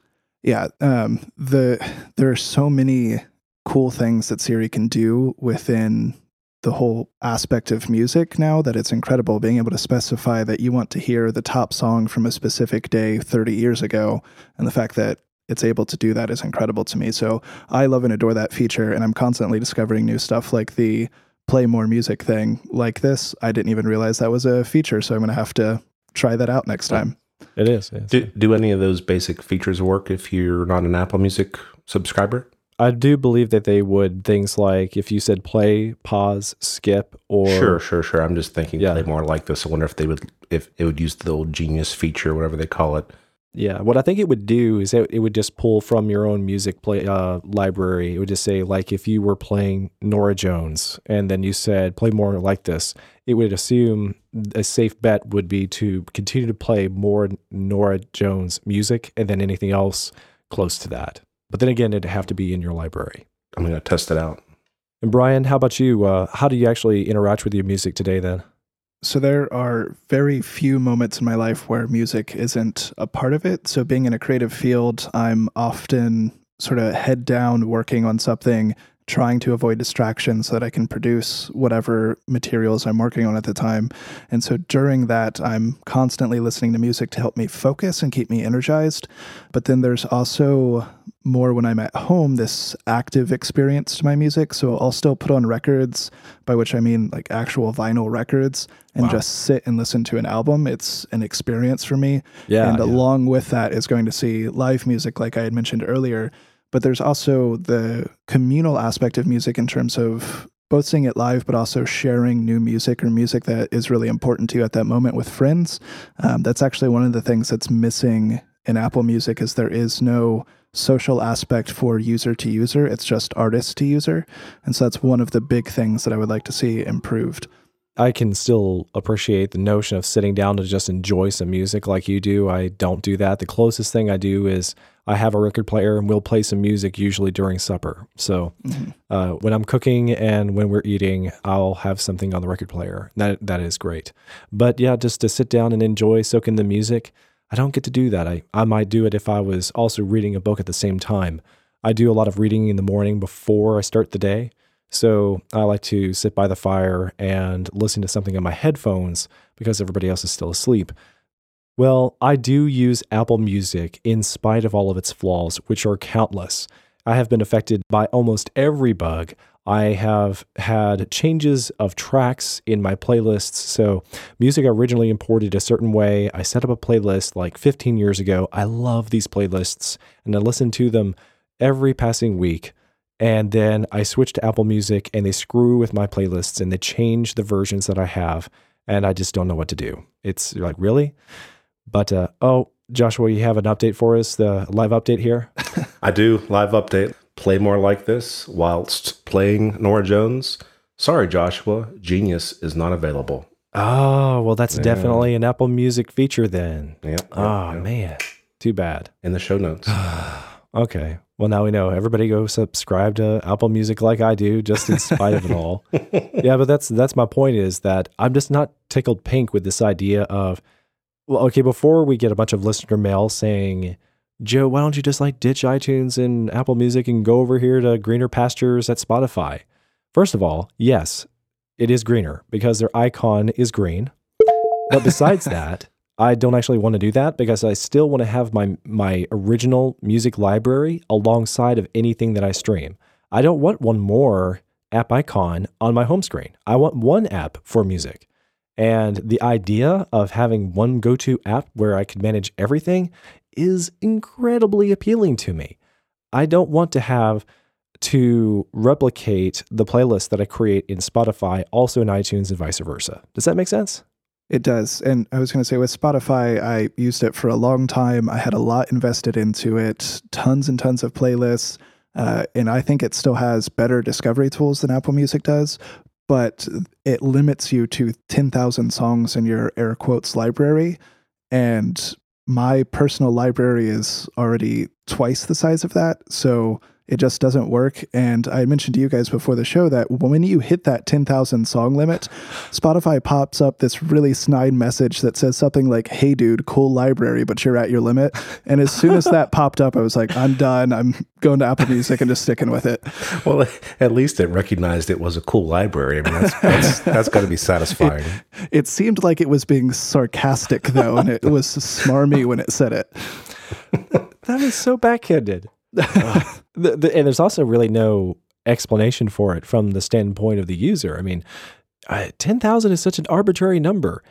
Yeah, um, the there are so many cool things that Siri can do within the whole aspect of music now that it's incredible being able to specify that you want to hear the top song from a specific day 30 years ago and the fact that it's able to do that is incredible to me so i love and adore that feature and i'm constantly discovering new stuff like the play more music thing like this i didn't even realize that was a feature so i'm going to have to try that out next time It is. it is. Do, do any of those basic features work if you're not an Apple Music subscriber? I do believe that they would things like if you said play, pause, skip, or Sure, sure, sure. I'm just thinking Yeah. play more like this. I wonder if they would if it would use the old genius feature, whatever they call it. Yeah, what I think it would do is it, it would just pull from your own music play uh, library. It would just say like if you were playing Norah Jones and then you said play more like this, it would assume a safe bet would be to continue to play more Norah Jones music and then anything else close to that. But then again, it'd have to be in your library. I'm gonna test it out. And Brian, how about you? Uh, how do you actually interact with your music today then? So there are very few moments in my life where music isn't a part of it. So being in a creative field, I'm often sort of head down working on something, trying to avoid distractions so that I can produce whatever materials I'm working on at the time. And so during that, I'm constantly listening to music to help me focus and keep me energized. But then there's also more when I'm at home, this active experience to my music. So I'll still put on records, by which I mean like actual vinyl records, and Wow. just sit and listen to an album. It's an experience for me. Yeah, and yeah. along with that is going to see live music, like I had mentioned earlier. But there's also the communal aspect of music in terms of both seeing it live, but also sharing new music or music that is really important to you at that moment with friends. Um, that's actually one of the things that's missing in Apple Music is there is no social aspect for user to user. It's just artist to user. And so that's one of the big things that I would like to see improved. I can still appreciate the notion of sitting down to just enjoy some music like you do. I don't do that. The closest thing I do is I have a record player and we'll play some music usually during supper. So Mhm. uh, when I'm cooking and when we're eating, I'll have something on the record player. That that is great. But yeah, just to sit down and enjoy, soak in the music, I don't get to do that. I, I might do it if I was also reading a book at the same time. I do a lot of reading in the morning before I start the day. So I like to sit by the fire and listen to something on my headphones because everybody else is still asleep. Well, I do use Apple Music in spite of all of its flaws, which are countless. I have been affected by almost every bug. I have had changes of tracks in my playlists. So, music originally imported a certain way. I set up a playlist like 15 years ago. I love these playlists and I listen to them every passing week. And then I switch to Apple Music and they screw with my playlists and they change the versions that I have. And I just don't know what to do. It's you're like, really? But, uh, oh, Joshua, you have an update for us, the live update here? I do live update. Play more like this whilst playing Norah Jones. Sorry, Joshua. Genius is not available. Oh, well, that's Yeah. definitely an Apple Music feature then. Yep. yep, Oh, yep. man. Too bad. In the show notes. Okay. Well, now we know. Everybody go subscribe to Apple Music like I do, just in spite of it all. Yeah, but that's that's my point is that I'm just not tickled pink with this idea of well, okay, before we get a bunch of listener mail saying, Joe, why don't you just like ditch iTunes and Apple Music and go over here to greener pastures at Spotify? First of all, yes, it is greener because their icon is green. But besides that, I don't actually want to do that because I still want to have my my original music library alongside of anything that I stream. I don't want one more app icon on my home screen. I want one app for music. And the idea of having one go-to app where I could manage everything is incredibly appealing to me. I don't want to have to replicate the playlist that I create in Spotify also in iTunes and vice versa. Does that make sense? It does. And I was going to say with Spotify, I used it for a long time. I had a lot invested into it, tons and tons of playlists. Uh, and I think it still has better discovery tools than Apple Music does, but it limits you to 10,000 songs in your air quotes library. And my personal library is already twice the size of that. So it just doesn't work. And I mentioned to you guys before the show that when you hit that 10,000 song limit, Spotify pops up this really snide message that says something like, Hey, dude, cool library, but you're at your limit. And as soon as that popped up, I was like, I'm done. I'm going to Apple Music and just sticking with it. Well, at least it recognized it was a cool library. I mean, that's that's, that's got to be satisfying. It seemed like it was being sarcastic, though, and it was smarmy when it said it. That is so backhanded. Ugh. The, the, and there's also really no explanation for it from the standpoint of the user. I mean, uh, 10,000 is such an arbitrary number.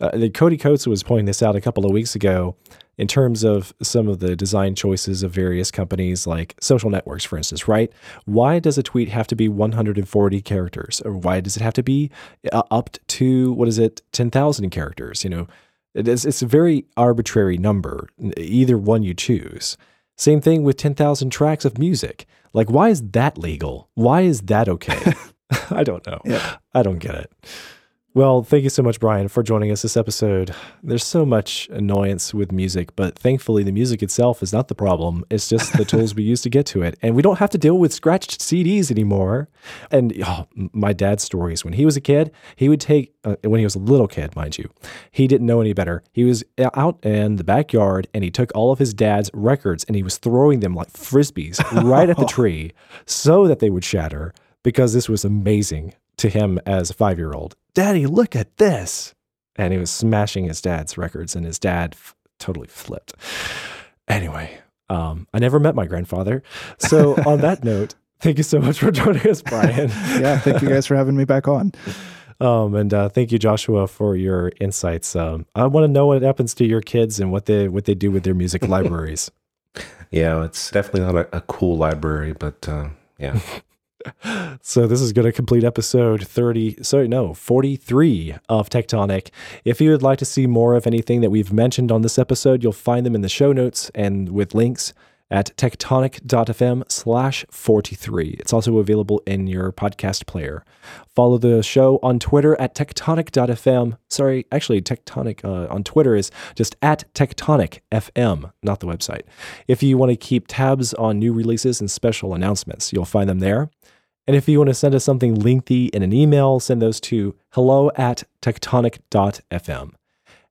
Uh, Cody Coates was pointing this out a couple of weeks ago in terms of some of the design choices of various companies, like social networks, for instance, right? Why does a tweet have to be 140 characters, or why does it have to be uh, up to what is it, 10,000 characters? You know, it is, it's a very arbitrary number, either one you choose. Same thing with 10,000 tracks of music. Like, why is that legal? Why is that okay? I don't know. Yeah. I don't get it. Well, thank you so much, Brian, for joining us this episode. There's so much annoyance with music, but thankfully, the music itself is not the problem. It's just the tools we use to get to it. And we don't have to deal with scratched CDs anymore. And oh, my dad's stories when he was a kid, he would take, uh, when he was a little kid, mind you, he didn't know any better. He was out in the backyard and he took all of his dad's records and he was throwing them like frisbees right at the tree so that they would shatter because this was amazing to him as a five year old. Daddy, look at this. And he was smashing his dad's records, and his dad f- totally flipped. Anyway, um, I never met my grandfather. So, on that note, thank you so much for joining us, Brian. yeah, thank you guys for having me back on. Um, and uh, thank you, Joshua, for your insights. Um, I want to know what happens to your kids and what they what they do with their music libraries. Yeah, it's definitely not a, a cool library, but uh, yeah. So this is going to complete episode 30 sorry no 43 of tectonic. If you would like to see more of anything that we've mentioned on this episode you'll find them in the show notes and with links at tectonic.fm slash 43 it's also available in your podcast player. Follow the show on twitter at tectonic.fm sorry actually tectonic uh, on twitter is just at tectonic.fm not the website. If you want to keep tabs on new releases and special announcements you'll find them there and if you want to send us something lengthy in an email, send those to hello at tectonic.fm.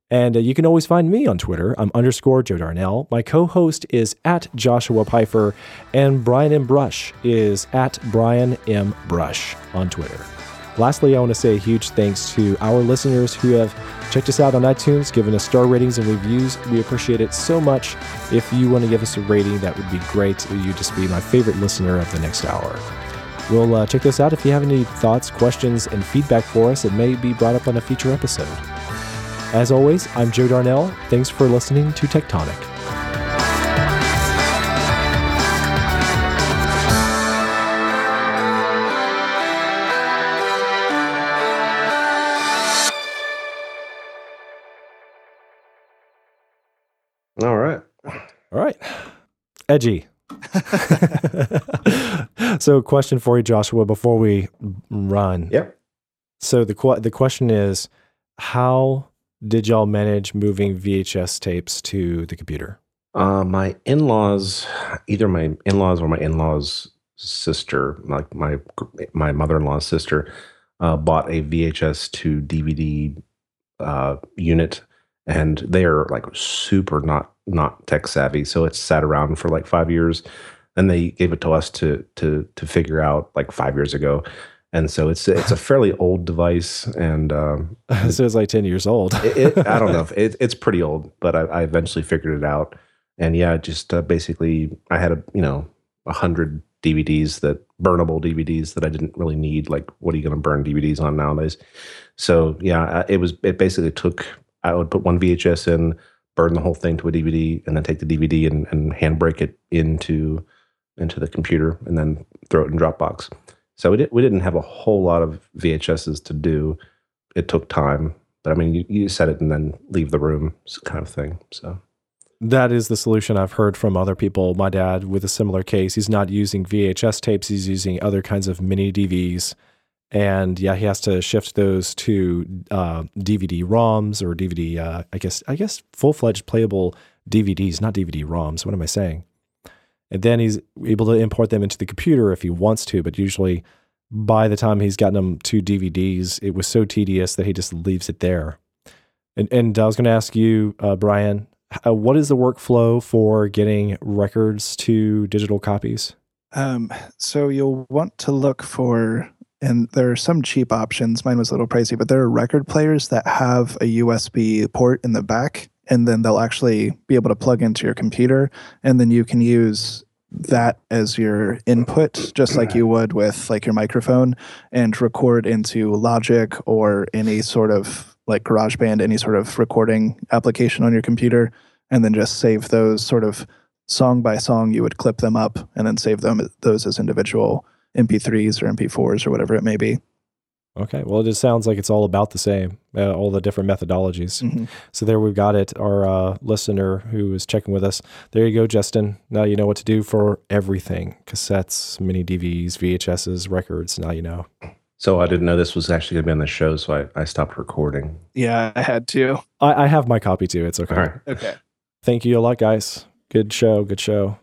And uh, you can always find me on Twitter. I'm underscore Joe Darnell. My co host is at Joshua Pfeiffer, and Brian M. Brush is at Brian M. Brush on Twitter. Lastly, I want to say a huge thanks to our listeners who have checked us out on iTunes, given us star ratings and reviews. We appreciate it so much. If you want to give us a rating, that would be great. You'd just be my favorite listener of the next hour. We'll uh, check this out. If you have any thoughts, questions, and feedback for us, it may be brought up on a future episode. As always, I'm Joe Darnell. Thanks for listening to Tectonic. All right. All right. Edgy. so, question for you, Joshua, before we run. Yep. So the qu- the question is, how did y'all manage moving VHS tapes to the computer? Uh, my in-laws, either my in-laws or my in-laws' sister, like my my mother-in-law's sister, uh, bought a VHS to DVD uh, unit, and they are like super not not tech savvy. So it's sat around for like five years. And they gave it to us to to to figure out like five years ago. And so it's it's a fairly old device, and um, so it's like ten years old. it, it, I don't know. If it, it's pretty old, but I, I, eventually figured it out. And yeah, just uh, basically, I had a you know a hundred DVDs that burnable DVDs that I didn't really need. Like, what are you going to burn DVDs on nowadays? So yeah, it was. It basically took. I would put one VHS in, burn the whole thing to a DVD, and then take the DVD and, and handbrake it into into the computer, and then throw it in Dropbox. So we, did, we didn't have a whole lot of VHSs to do. It took time, but I mean, you, you set it and then leave the room, kind of thing. So that is the solution I've heard from other people. My dad, with a similar case, he's not using VHS tapes; he's using other kinds of mini DVs, and yeah, he has to shift those to uh, DVD ROMs or DVD. Uh, I guess I guess full fledged playable DVDs, not DVD ROMs. What am I saying? And then he's able to import them into the computer if he wants to, but usually by the time he's gotten them to DVDs, it was so tedious that he just leaves it there. And, and I was going to ask you, uh, Brian, uh, what is the workflow for getting records to digital copies? Um, so you'll want to look for, and there are some cheap options. Mine was a little pricey, but there are record players that have a USB port in the back and then they'll actually be able to plug into your computer and then you can use that as your input just like you would with like your microphone and record into logic or any sort of like GarageBand, any sort of recording application on your computer, and then just save those sort of song by song. You would clip them up and then save them those as individual MP3s or MP4s or whatever it may be. Okay. Well, it just sounds like it's all about the same, uh, all the different methodologies. Mm-hmm. So there we've got it. Our uh, listener who is checking with us. There you go, Justin. Now you know what to do for everything cassettes, mini DVs, VHSs, records. Now you know. So I didn't know this was actually going to be on the show, so I, I stopped recording. Yeah, I had to. I, I have my copy too. It's okay. All right. Okay. Thank you a lot, guys. Good show. Good show.